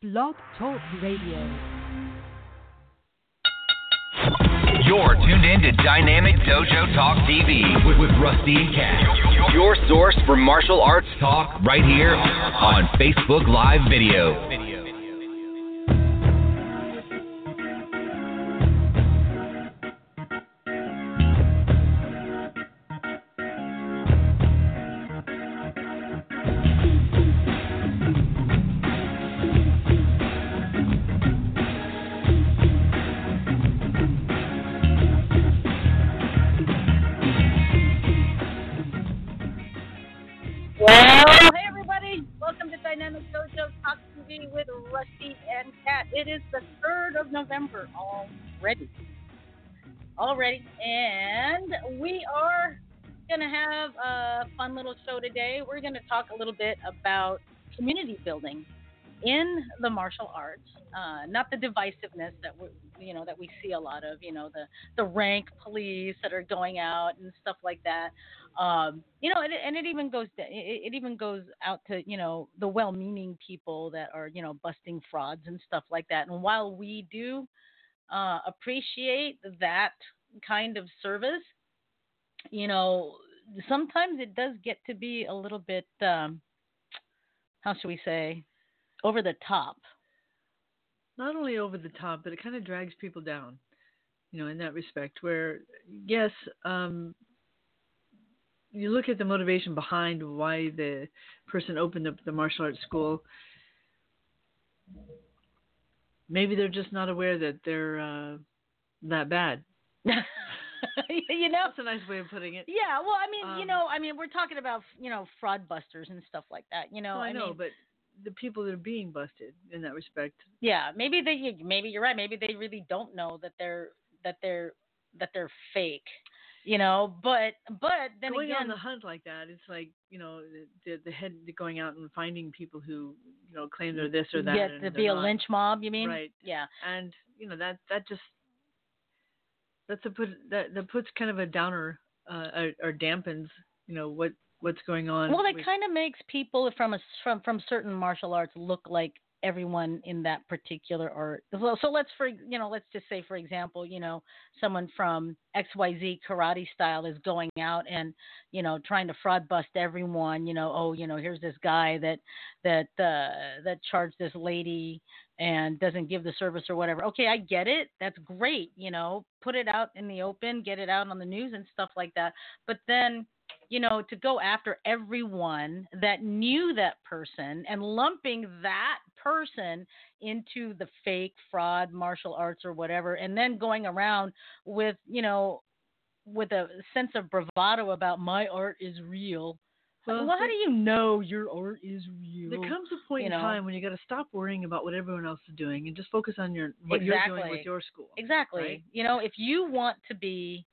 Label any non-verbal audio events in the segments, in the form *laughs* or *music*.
Blog Talk Radio. You're tuned in to Dynamic Dojo Talk TV with, with Rusty and Cat. Your source for martial arts talk right here on Facebook Live Video. Already. Already. And we are going to have a fun little show today. We're going to talk a little bit about community building in the martial arts, uh, not the divisiveness that we, you know that we see a lot of, you know the the rank police that are going out and stuff like that. Um, you know, and it, and it even goes to, it, it even goes out to you know the well-meaning people that are you know busting frauds and stuff like that. And while we do uh, appreciate that kind of service, you know, sometimes it does get to be a little bit. Um, how should we say? over the top. Not only over the top, but it kind of drags people down, you know, in that respect. Where, yes, um, you look at the motivation behind why the person opened up the martial arts school. Maybe they're just not aware that they're uh, that bad. *laughs* you know, that's a nice way of putting it. Yeah, well, I mean, Um, you know, I mean, we're talking about you know fraud busters and stuff like that. You know, No, I know, mean, but the people that are being busted in that respect. yeah, maybe they, maybe you're right. Maybe they really don't know that they're that they're that they're fake. You know, but but then going again, on the hunt like that, it's like you know the the head going out and finding people who you know claim they're this or that. and to be a not. lynch mob. You mean? Right. Yeah. and you know that that just that's a put that that puts kind of a downer uh, or, or dampens you know what what's going on. Well, that kind of makes people from a from from certain martial arts look like everyone in that particular art. So, so let's for you know, let's just say for example, you know, someone from XYZ karate style is going out and you know trying to fraud bust everyone. You know, oh, you know, here's this guy that that uh, that charged this lady and doesn't give the service or whatever. Okay, I get it. That's great. You know, put it out in the open, get it out on the news and stuff like that. But then you know, to go after everyone that knew that person and lumping that person into the fake fraud martial arts or whatever, and then going around with, you know, with a sense of bravado about my art is real. Well, Well, how do you know your art is real? There comes a point you in know? time when you got to stop worrying about what everyone else is doing and just focus on your what you're doing with your school. Exactly. right? You know, if you want to be,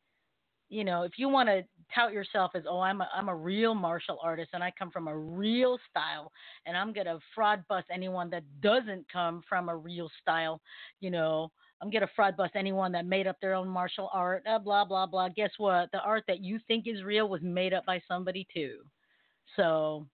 you know, if you want to tout yourself as, oh, I'm a, I'm a real martial artist and I come from a real style and I'm to fraud bust anyone that doesn't come from a real style, you know, I'm to fraud bust anyone that made up their own martial art, uh, blah, blah, blah. Guess what? The art that you think is real was made up by somebody too. So,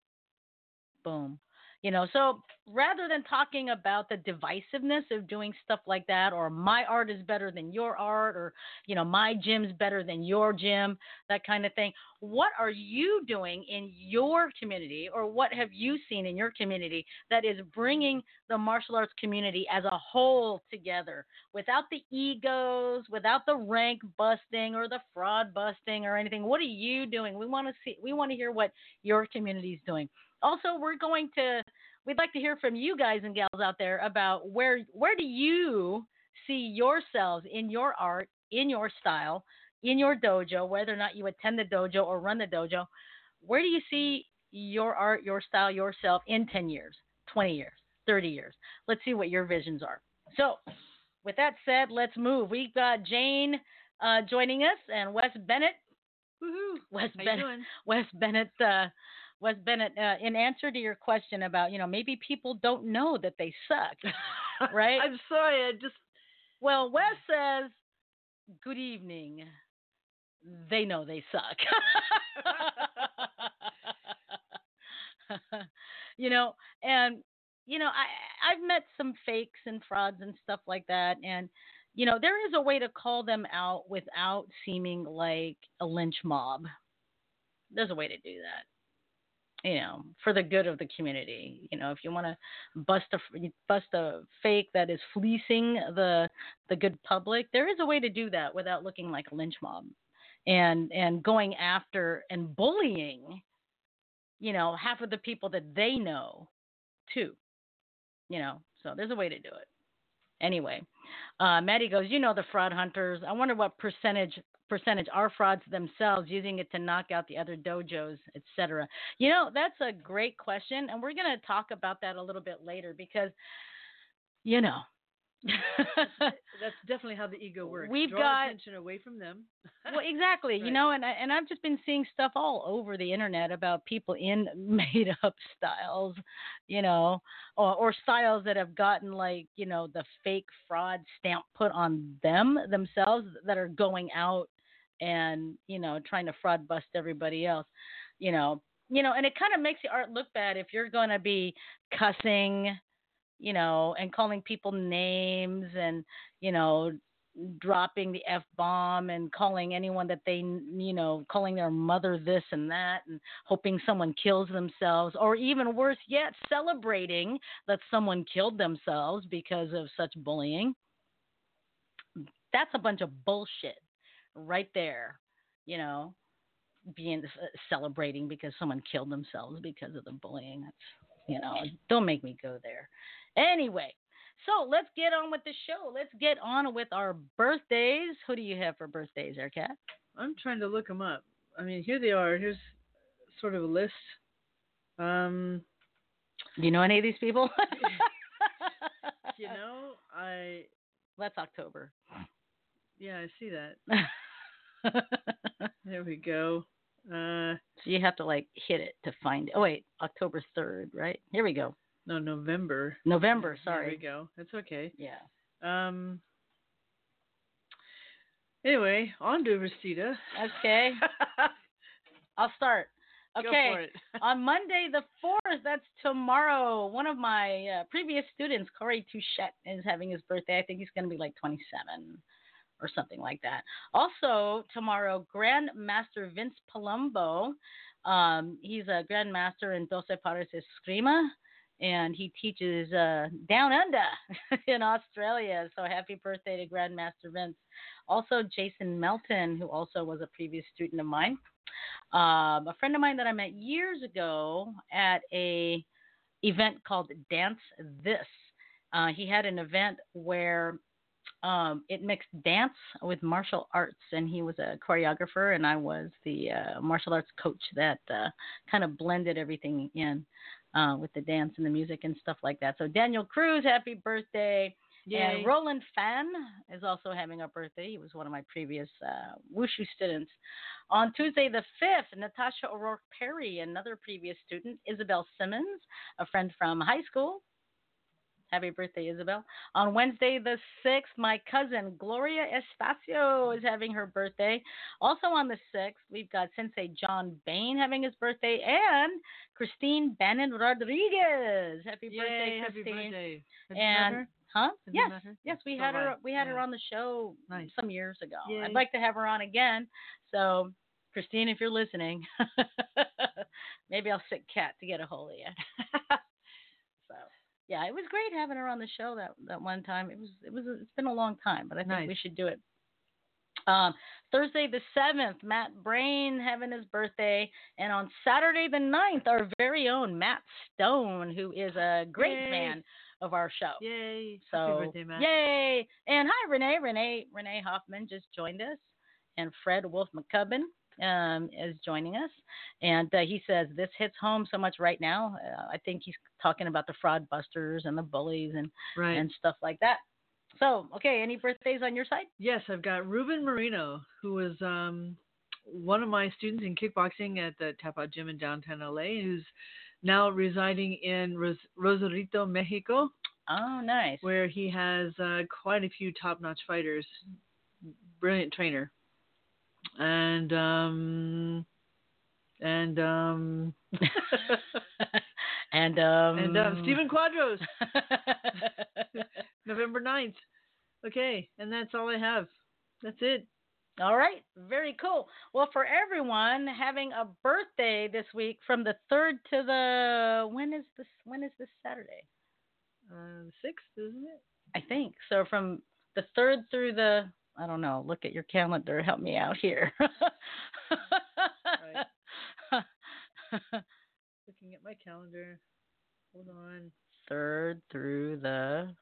boom you know so rather than talking about the divisiveness of doing stuff like that or my art is better than your art or you know my gym's better than your gym that kind of thing what are you doing in your community or what have you seen in your community that is bringing the martial arts community as a whole together? Without the egos without the rank busting or the fraud busting or anything what are you doing? We want to see we want to hear what your community is doing also we're going to we'd like to hear from you guys and gals out there about where where do you see yourselves in your art in your style in your dojo whether or not you attend the dojo or run the dojo. Where do you see your art your style yourself in 10 years 20 years 30 years? Let's see what your visions are. So with that said let's move. We've got jane uh, joining us and wes bennett. Woohoo! wes How you bennett doing? Wes Bennett, uh, Wes Bennett, uh, in answer to your question about, you know, maybe people don't know that they suck, *laughs* right? I'm sorry. I just well, Wes says, "Good evening." They know they suck. *laughs* you know, and you know, I I've met some fakes and frauds and stuff like that, and you know, there is a way to call them out without seeming like a lynch mob. There's a way to do that you know, for the good of the community. You know, if you want to bust a bust a fake that is fleecing the the good public, there is a way to do that without looking like a lynch mob, and and going after and bullying, you know, half of the people that they know, too. You know, so there's a way to do it. Anyway, uh, Maddie goes, you know, the fraud hunters. I wonder what percentage percentage are frauds themselves using it to knock out the other dojos, etc. You know, that's a great question, and we're going to talk about that a little bit later because, you know. *laughs* that's definitely how the ego works. We've Draw got attention away from them. well, exactly. Right. You know, and I, and I've just been seeing stuff all over the internet about people in *laughs* made up styles, you know, or, or styles that have gotten like you know the fake fraud stamp put on them themselves that are going out and you know trying to fraud bust everybody else you know you know and it kind of makes the art look bad if you're going to be cussing you know and calling people names and you know dropping the f bomb and calling anyone that they you know calling their mother this and that and hoping someone kills themselves or even worse yet celebrating that someone killed themselves because of such bullying. That's a bunch of bullshit right there, you know, being uh, celebrating because someone killed themselves because of the bullying. That's, you know, don't make me go there. Anyway, so let's get on with the show. Let's get on with our birthdays. Who do you have for birthdays, Aircat? I'm trying to look them up. I mean, here they are. Here's sort of a list. Um, do you know any of these people? *laughs* you know, I. *laughs* That's October. Yeah, I see that. *laughs* there we go. Uh, so you have to like hit it to find it. Oh wait, October third, right? Here we go. No, November. November. Sorry. There we go. That's okay. Yeah. Um. Anyway, on to Rosita. Okay. *laughs* I'll start. Okay. *laughs* on Monday the 4th, that's tomorrow, one of my uh, previous students, Corey Touchette, is having his birthday. I think he's going to be like 27 or something like that. Also, tomorrow, Grandmaster Vince Palumbo. Um, he's a Grandmaster in Doce Pares Eskrima, and he teaches uh, down under *laughs* in Australia. So happy birthday to Grandmaster Vince. Also, Jason Melton, who also was a previous student of mine. Um, a friend of mine that I met years ago at a event called Dance This. Uh, he had an event where um, it mixed dance with martial arts, and he was a choreographer, and I was the uh, martial arts coach that uh, kind of blended everything in uh, with the dance and the music and stuff like that. So Daniel Cruz, happy birthday! Yay. And Roland Fan is also having a birthday. He was one of my previous uh, wushu students. On Tuesday the 5th, Natasha O'Rourke Perry, another previous student. Isabel Simmons, a friend from high school. Happy birthday, Isabel. On Wednesday, the 6th, my cousin Gloria Estacio is having her birthday. Also on the 6th, we've got Sensei John Bain having his birthday and Christine Bannon Rodriguez. Happy Yay, birthday, happy Christine. birthday. And huh? Yes. Yes, we So had have her we had her on the show Nice. some years ago. Yay. I'd like to have her on again. So Christine, if you're listening, *laughs* maybe I'll sit cat to get a hold of you. *laughs* yeah, it was great having her on the show that that one time. It was it was it's been a long time, but I think Nice. we should do it. Um, Thursday the seventh, Matt Brain having his birthday, and on Saturday the 9th, our very own Matt Stone, who is a great Yay. fan of our show. Yay. So happy birthday, Matt. yay! And hi, Renee. Renee Renee Hoffman just joined us, and Fred Wolf McCubbin um, is joining us. And uh, he says this hits home so much right now. Uh, I think he's talking about the fraud busters and the bullies and Right. and stuff like that. So okay, any birthdays on your side? Yes, I've got Ruben Marino, who was um, one of my students in kickboxing at the Tap Out Gym in downtown LA, who's now residing in Ros- Rosarito, Mexico, Oh, nice. where he has uh, quite a few top-notch fighters. Brilliant trainer, and um, and um, *laughs* And um, And um, Stephen Quadros, *laughs* November 9th. Okay, and that's all I have. That's it. All right, very cool. Well, for everyone having a birthday this week, from the third to the when is this? When is this Saturday? Uh, the sixth, isn't it? I think so. From the third through the I don't know. Look at your calendar. Help me out here. *laughs* Looking at my calendar. Hold on. third through the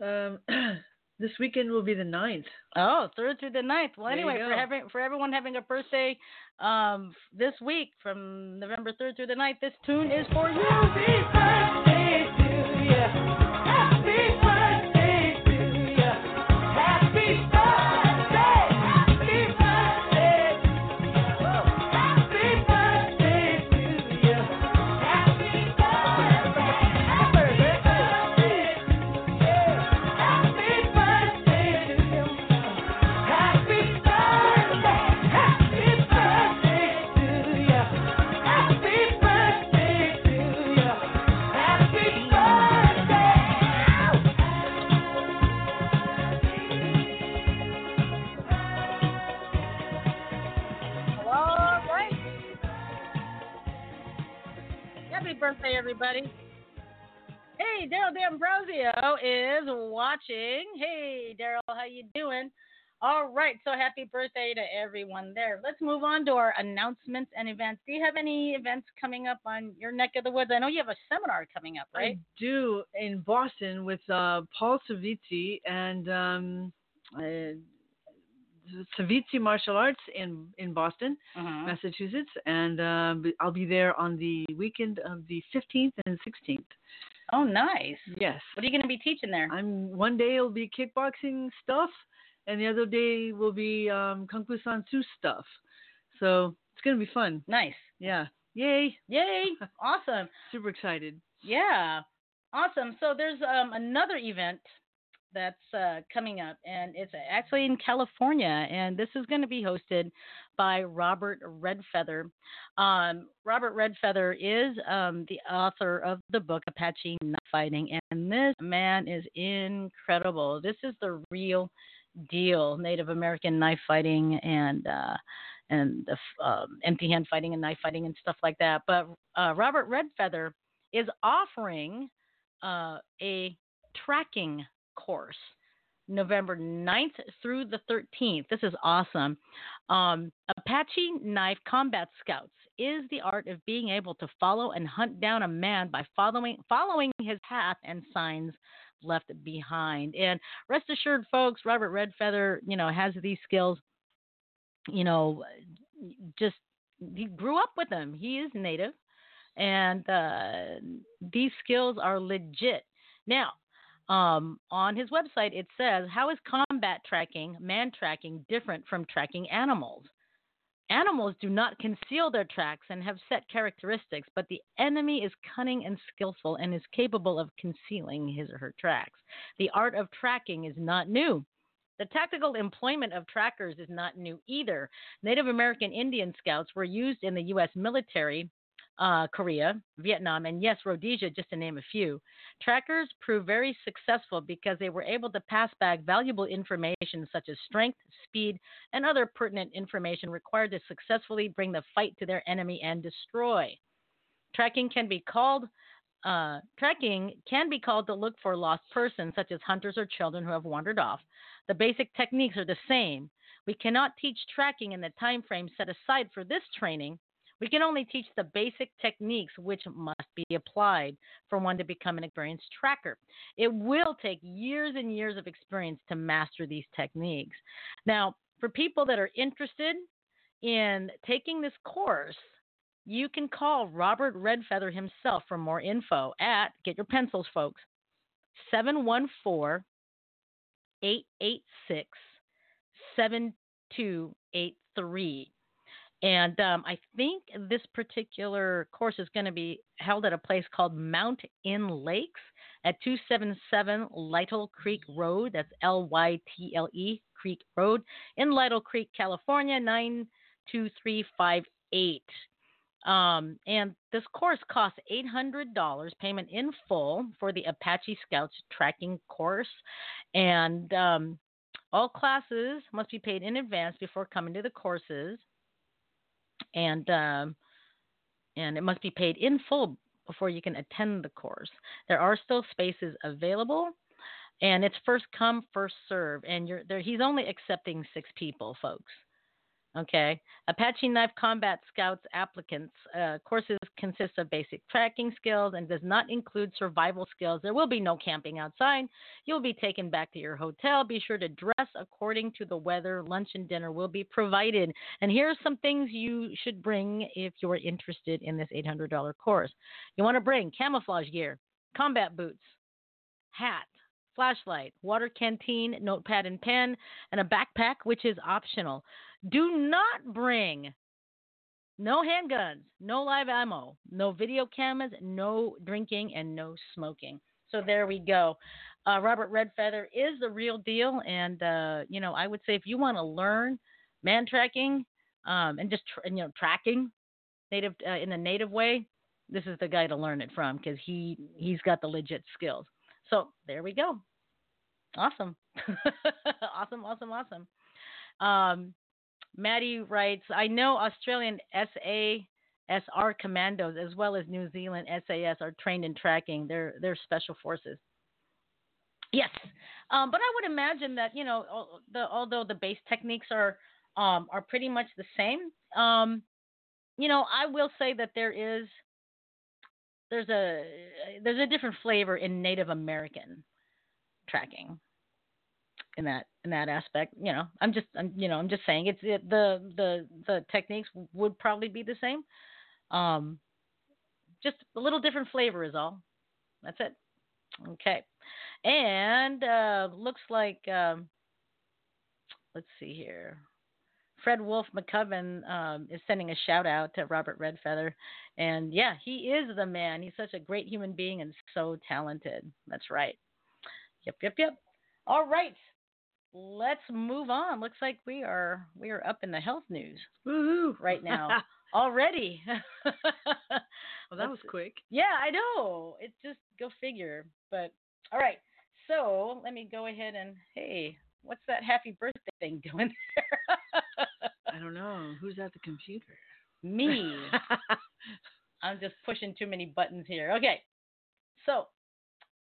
Um, *clears throat* this weekend will be the 9th. oh third through the ninth. Well, There anyway, for having for everyone having a birthday um this week from November third through the 9th, this tune is for you. All birthday, everybody. Hey, Daryl D'Ambrosio is watching. Hey, Daryl, how you doing? All right, so happy birthday to everyone there. Let's move on to our announcements and events. Do you have any events coming up on your neck of the woods? I know you have a seminar coming up, right? I do in Boston with uh, Paul Savizzi and um, uh, Savizzi Martial Arts in in Boston, Mhm. Massachusetts, and um, I'll be there on the weekend of the 15th and 16th. Oh, nice. Yes, What are you going to be teaching there? I'm one day it'll be kickboxing stuff, and the other day will be um, Kung Fu San Soo stuff. So it's gonna be fun. Nice. Yeah, yay! Yay. *laughs* awesome. Super excited. Yeah, awesome. So there's um, another event that's uh, coming up, and it's actually in California, and this is going to be hosted by Robert Redfeather. Um, Robert Redfeather is um, the author of the book Apache Knife Fighting, and this man is incredible. This is the real deal, Native American knife fighting and. Uh, and the um, empty hand fighting and knife fighting and stuff like that. But uh, Robert Redfeather is offering uh, a tracking course November 9th through the 13th. This is awesome. Um, Apache Knife Combat Scouts is the art of being able to follow and hunt down a man by following following his path and signs left behind. And rest assured, folks, Robert Redfeather, you know, has these skills. You know, just he grew up with them. He is native, and uh, these skills are legit. Now, um, on his website, it says, How is combat tracking, man tracking, different from tracking animals? Animals do not conceal their tracks and have set characteristics, but the enemy is cunning and skillful and is capable of concealing his or her tracks. The art of tracking is not new. The tactical employment of trackers is not new either. Native American Indian scouts were used in the U.S. military, uh, Korea, Vietnam, and yes, Rhodesia, just to name a few. Trackers proved very successful because they were able to pass back valuable information such as strength, speed, and other pertinent information required to successfully bring the fight to their enemy and destroy. Tracking can be called uh, tracking can be called to look for lost persons, such as hunters or children who have wandered off. The basic techniques are the same. We cannot teach tracking in the time frame set aside for this training. We can only teach the basic techniques which must be applied for one to become an experienced tracker. It will take years and years of experience to master these techniques. Now, for people that are interested in taking this course, you can call Robert Redfeather himself for more info at, get your pencils, folks, 714 886 7283. And um, I think this particular course is going to be held at a place called Mount In Lakes at 277 Lytle Creek Road. That's L Y T L E Creek Road in Lytle Creek, California, 92358. Um, and this course costs $800 payment in full for the Apache Scouts tracking course. And um, all classes must be paid in advance before coming to the courses. And um, and it must be paid in full before you can attend the course. There are still spaces available, and it's first come, first serve. And you're there. He's only accepting six people, folks. Okay. Apache Knife Combat Scouts applicants uh, courses consist of basic tracking skills and does not include survival skills. There will be no camping outside. You'll be taken back to your hotel. Be sure to dress according to the weather. Lunch and dinner will be provided. And here are some things you should bring if you're interested in this $800 course. You want to bring camouflage gear, combat boots, hat, flashlight, water canteen, notepad and pen, and a backpack, which is optional. Do not bring no handguns, no live ammo, no video cameras, no drinking, and no smoking. So there we go. Uh, Robert Redfeather is the real deal, and uh, you know I would say if you want to learn man tracking um, and just you know tracking native uh, in a native way, this is the guy to learn it from because he he's got the legit skills. So there we go. Awesome, *laughs* awesome, awesome, awesome. Um, Maddie writes, I know Australian SASR commandos as well as New Zealand SAS are trained in tracking. They're, they're special forces. Yes, um, but I would imagine that you know, the, although the base techniques are um, are pretty much the same, um, you know, I will say that there is there's a there's a different flavor in Native American tracking in that in that aspect. You know, I'm just I'm you know I'm just saying it's it, the the the techniques would probably be the same. Um, just a little different flavor is all. That's it. Okay, and uh, looks like um, let's see here. Fred Wolf McCubbin um, is sending a shout out to Robert Redfeather. And yeah, he is the man. He's such a great human being and so talented. That's right. Yep, yep, yep. All right let's move on. Looks like we are we are up in the health news Woo-hoo. *laughs* right now already. well, *laughs* that was quick. Yeah, I know. It just go figure. But all right. So let me go ahead and hey, what's that happy birthday thing *laughs* doing there? I don't know. Who's at the computer? Me. I'm just pushing too many buttons here. Okay. So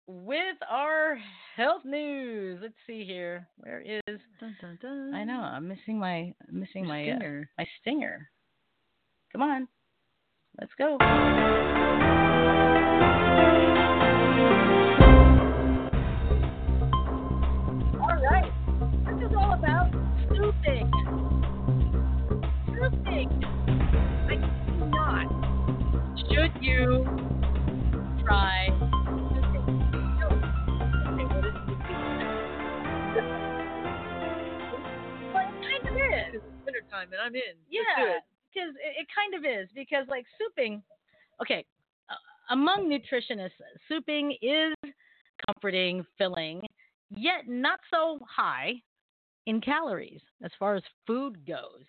with our health news. Let's see here. Where is? Dun, dun, dun. I know. I'm missing my I'm missing Your my stinger. Uh, my stinger. Come on. Let's go. All right. This is all about snooping. Snooping. I cannot. Should you try time and I'm in. Yeah, it. because it, it kind of is. Because like souping, okay, uh, among nutritionists, souping is comforting, filling, yet not so high in calories as far as food goes.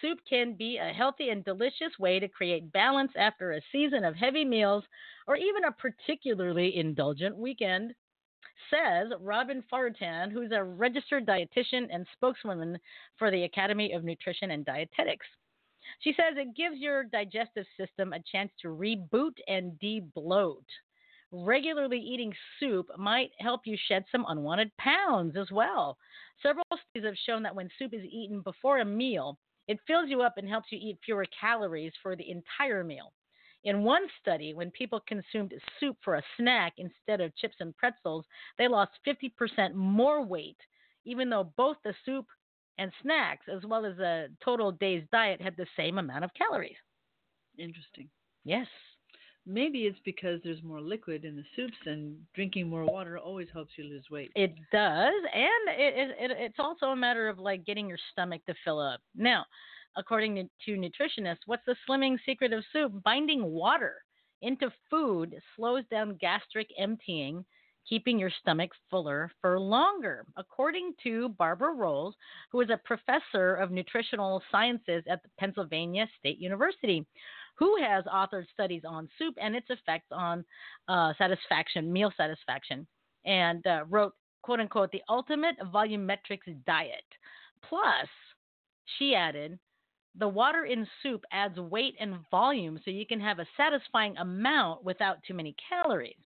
Soup can be a healthy and delicious way to create balance after a season of heavy meals or even a particularly indulgent weekend. Says Robin Foroutan, who's a registered dietitian and spokeswoman for the Academy of Nutrition and Dietetics. She says it gives your digestive system a chance to reboot and debloat. Regularly eating soup might help you shed some unwanted pounds as well. Several studies have shown that when soup is eaten before a meal, it fills you up and helps you eat fewer calories for the entire meal. In one study, when people consumed soup for a snack instead of chips and pretzels, they lost 50% more weight, even though both the soup and snacks, as well as a total day's diet, had the same amount of calories. Interesting. Yes. Maybe it's because there's more liquid in the soups and drinking more water always helps you lose weight. It does, and it, it, it, it's also a matter of like getting your stomach to fill up. Now, according to, nutritionists, what's the slimming secret of soup? Binding water into food slows down gastric emptying, keeping your stomach fuller for longer. According to Barbara Rolls, who is a professor of nutritional sciences at the Pennsylvania State University, who has authored studies on soup and its effects on uh, satisfaction, meal satisfaction, and uh, wrote, quote unquote, the ultimate volumetrics diet. Plus, she added, the water in soup adds weight and volume so you can have a satisfying amount without too many calories.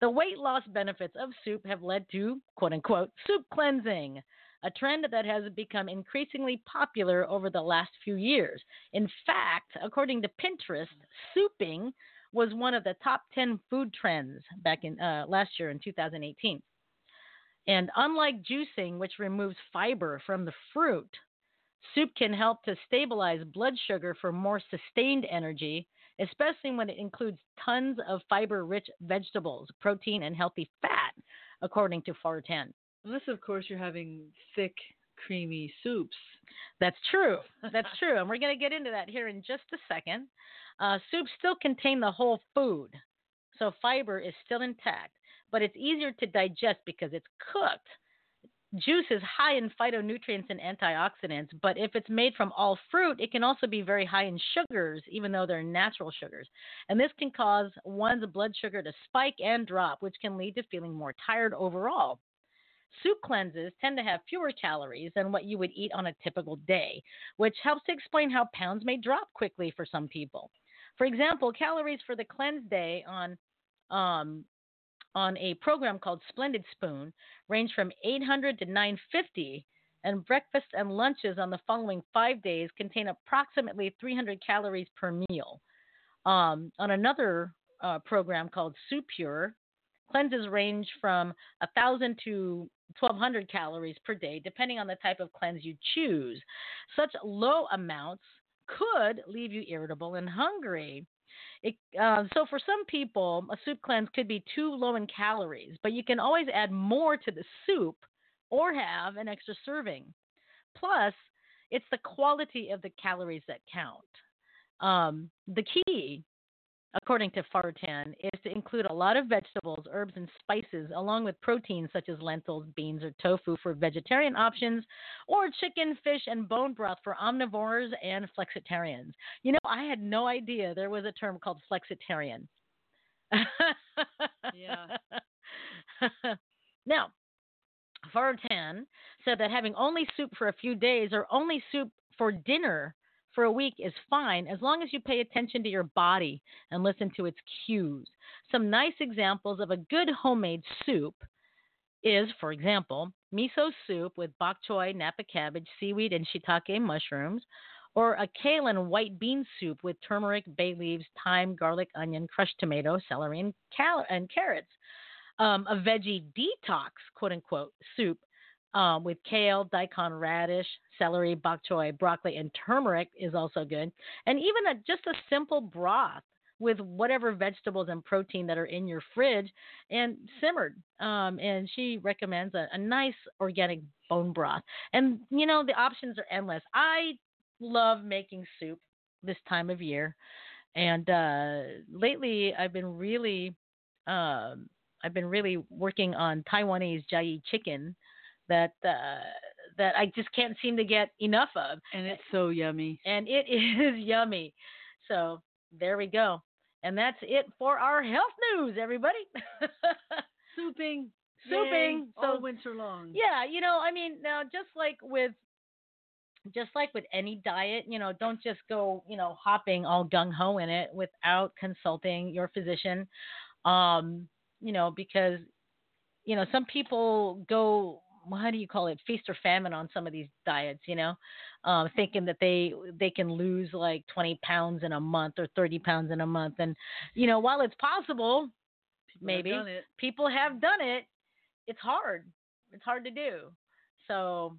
The weight loss benefits of soup have led to, quote unquote, soup cleansing, a trend that has become increasingly popular over the last few years. In fact, according to Pinterest, souping was one of the top 10 food trends back in uh, last year in 2018. And unlike juicing, which removes fiber from the fruit, soup can help to stabilize blood sugar for more sustained energy, especially when it includes tons of fiber rich vegetables, protein, and healthy fat, according to Foroutan. Unless, of course, you're having thick, creamy soups. That's true. That's *laughs* true. And we're going to get into that here in just a second. Uh, soups still contain the whole food, so fiber is still intact, but it's easier to digest because it's cooked. Juice is high in phytonutrients and antioxidants, but if it's made from all fruit, it can also be very high in sugars, even though they're natural sugars. And this can cause one's blood sugar to spike and drop, which can lead to feeling more tired overall. Soup cleanses tend to have fewer calories than what you would eat on a typical day, which helps to explain how pounds may drop quickly for some people. For example, calories for the cleanse day on um, on a program called Splendid Spoon range from 800 to 950, and breakfast and lunches on the following five days contain approximately 300 calories per meal. Um, on another uh, program called Soup Pure, cleanses range from 1,000 to 1,200 calories per day, depending on the type of cleanse you choose. Such low amounts could leave you irritable and hungry. It, uh, so for some people, a soup cleanse could be too low in calories, but you can always add more to the soup or have an extra serving. Plus, it's the quality of the calories that count. Um, the key according to Foroutan, is to include a lot of vegetables, herbs, and spices, along with proteins such as lentils, beans, or tofu for vegetarian options, or chicken, fish, and bone broth for omnivores and flexitarians. You know, I had no idea there was a term called flexitarian. yeah. *laughs* now, Foroutan said that having only soup for a few days or only soup for dinner for a week is fine as long as you pay attention to your body and listen to its cues. Some nice examples of a good homemade soup is, for example, miso soup with bok choy, napa cabbage, seaweed, and shiitake mushrooms, or a kale and white bean soup with turmeric, bay leaves, thyme, garlic, onion, crushed tomato, celery, and, cal- and carrots. Um, a veggie detox, quote unquote, soup um, with kale, daikon radish, celery, bok choy, broccoli, and turmeric is also good. And even a, just a simple broth with whatever vegetables and protein that are in your fridge and simmered. Um, and she recommends a, a nice organic bone broth. And, you know, the options are endless. I love making soup this time of year. And uh, lately, I've been really, uh, I've been really working on Taiwanese jiayi chicken, that uh, that I just can't seem to get enough of. And it's so yummy. And it *laughs* is yummy. So there we go. And that's it for our health news, everybody. Souping. *laughs* Souping. Yay, so, all winter long. Yeah, you know, I mean, now just like with just like with any diet, you know, don't just go, you know, hopping all gung ho in it without consulting your physician. Um, you know, because you know, some people go how do you call it feast or famine on some of these diets you know? Um, thinking that they they can lose like 20 pounds in a month or 30 pounds in a month. And you know while it's possible People maybe have it. people have done it it's hard. It's hard to do. So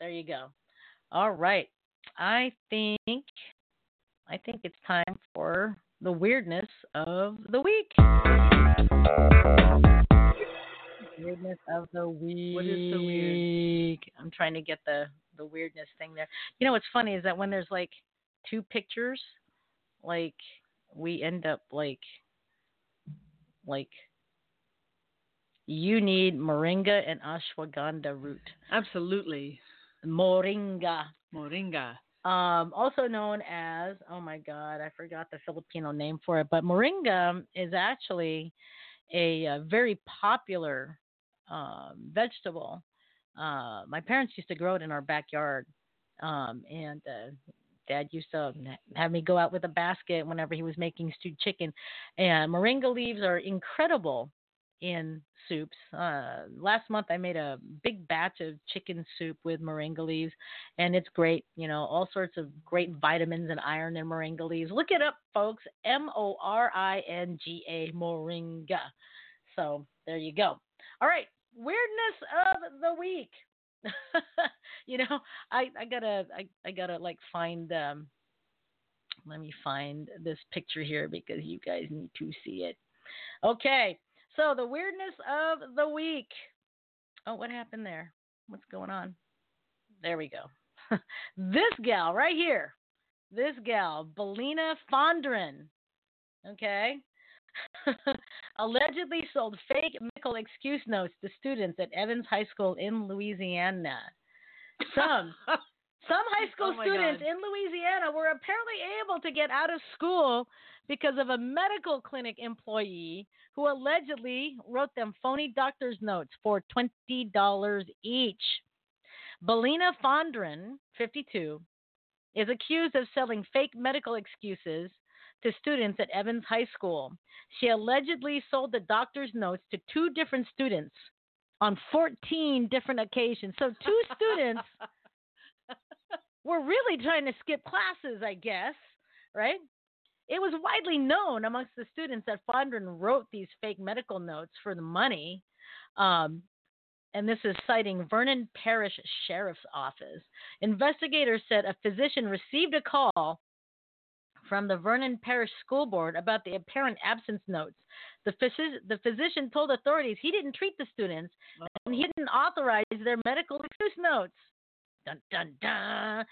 there you go. All right. I think i think it's time for the weirdness of the week weirdness of the week. What is the weird? I'm trying to get the the weirdness thing there. You know what's funny is that when there's like two pictures, like we end up like like you need moringa and ashwagandha root. Absolutely. Moringa. Moringa. um, also known as oh my god, I forgot the Filipino name for it, but moringa is actually a, a very popular um, vegetable. Uh, my parents used to grow it in our backyard, um, and uh, Dad used to have me go out with a basket whenever he was making stewed chicken. And moringa leaves are incredible in soups. Uh, last month I made a big batch of chicken soup with moringa leaves, and it's great. You know, all sorts of great vitamins and iron in moringa leaves. Look it up, folks. M O R I N G A moringa. So there you go. All right, weirdness of the week. *laughs* you know, I I gotta I, I gotta like find um. Let me find this picture here because you guys need to see it. Okay, so the weirdness of the week. Oh, what happened there? What's going on? There we go. *laughs* this gal right here. This gal, Belina Fondren. Okay. *laughs* allegedly sold fake medical excuse notes to students at Evans High School in Louisiana. Some *laughs* some high oh school Oh students God. in Louisiana were apparently able to get out of school because of a medical clinic employee who allegedly wrote them phony doctor's notes for $20 each. Belina Fondren, 52, is accused of selling fake medical excuses to students at Evans High School. She allegedly sold the doctor's notes to two different students on 14 different occasions. So, two *laughs* students were really trying to skip classes, I guess, right? It was widely known amongst the students that Fondren wrote these fake medical notes for the money. Um, and this is citing Vernon Parish Sheriff's Office. Investigators said a physician received a call from the Vernon Parish School Board about the apparent absence notes. The, physi- the physician told authorities he didn't treat the students and he didn't authorize their medical excuse notes. Dun dun dun.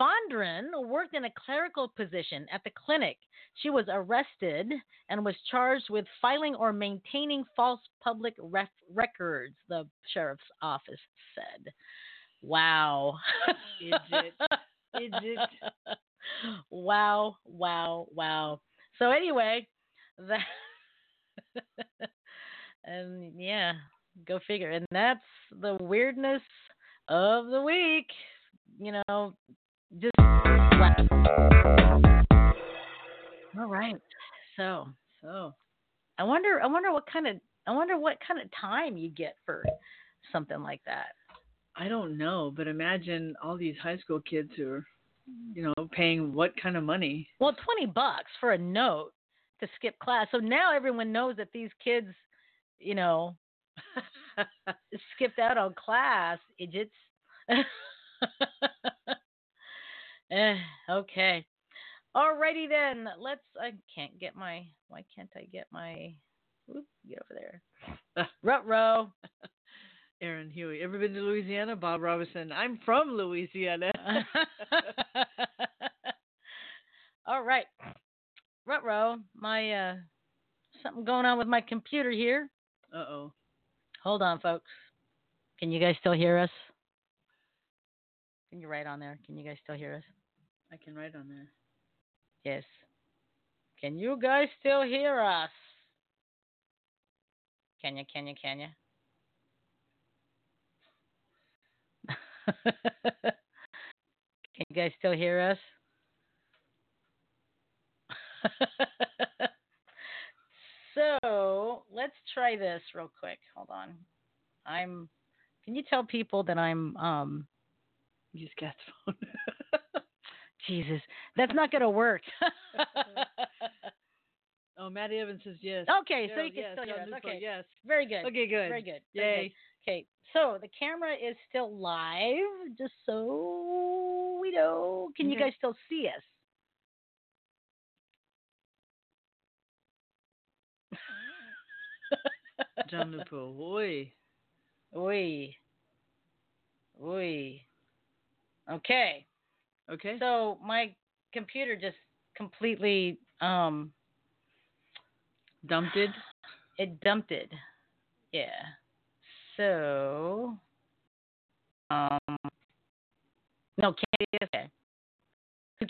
Fondren worked in a clerical position at the clinic. She was arrested and was charged with filing or maintaining false public ref- records, the sheriff's office said. Wow. Idiot. Idiot. *laughs* Wow, wow, wow. So anyway, that *laughs* and yeah, go figure. And that's the weirdness of the week. You know, just all right. So So, I wonder, I wonder what kind of, I wonder what kind of time you get for something like that. I don't know, but imagine all these high school kids who are, you know, paying what kind of money? Well, twenty bucks for a note to skip class. So now everyone knows that these kids, you know, *laughs* skipped out on class, idiots. eh, okay. Alrighty then. Let's I can't get my why can't I get my oop, get over there. *laughs* Rut Aaron Huey. Ever been to Louisiana? Bob Robinson. I'm from Louisiana. *laughs* All right. Rutro, my uh something going on with my computer here. uh oh. Hold on, folks. Can you guys still hear us? Can you write on there? Can you guys still hear us? I can write on there. Yes. Can you guys still hear us? Can you? Can you? Can you? Can you guys still hear us? *laughs* so let's try this real quick. Hold on. I'm. Can you tell people that I'm um got the phone. *laughs* Jesus, that's not going to work. *laughs* oh, Matt Evans says yes. okay, so Gerald, you can yes. still hear us. Okay, Yes. very good. Okay, good. Very good. Very Yay. good. Okay, so the camera is still live, just so we know. Can you guys still see us? John Lupo, Oi. Oi. Oi. Okay. Okay. So my computer just completely um Dumped it. *sighs* it dumped it. Yeah so, um, no, Candy Okay, there. So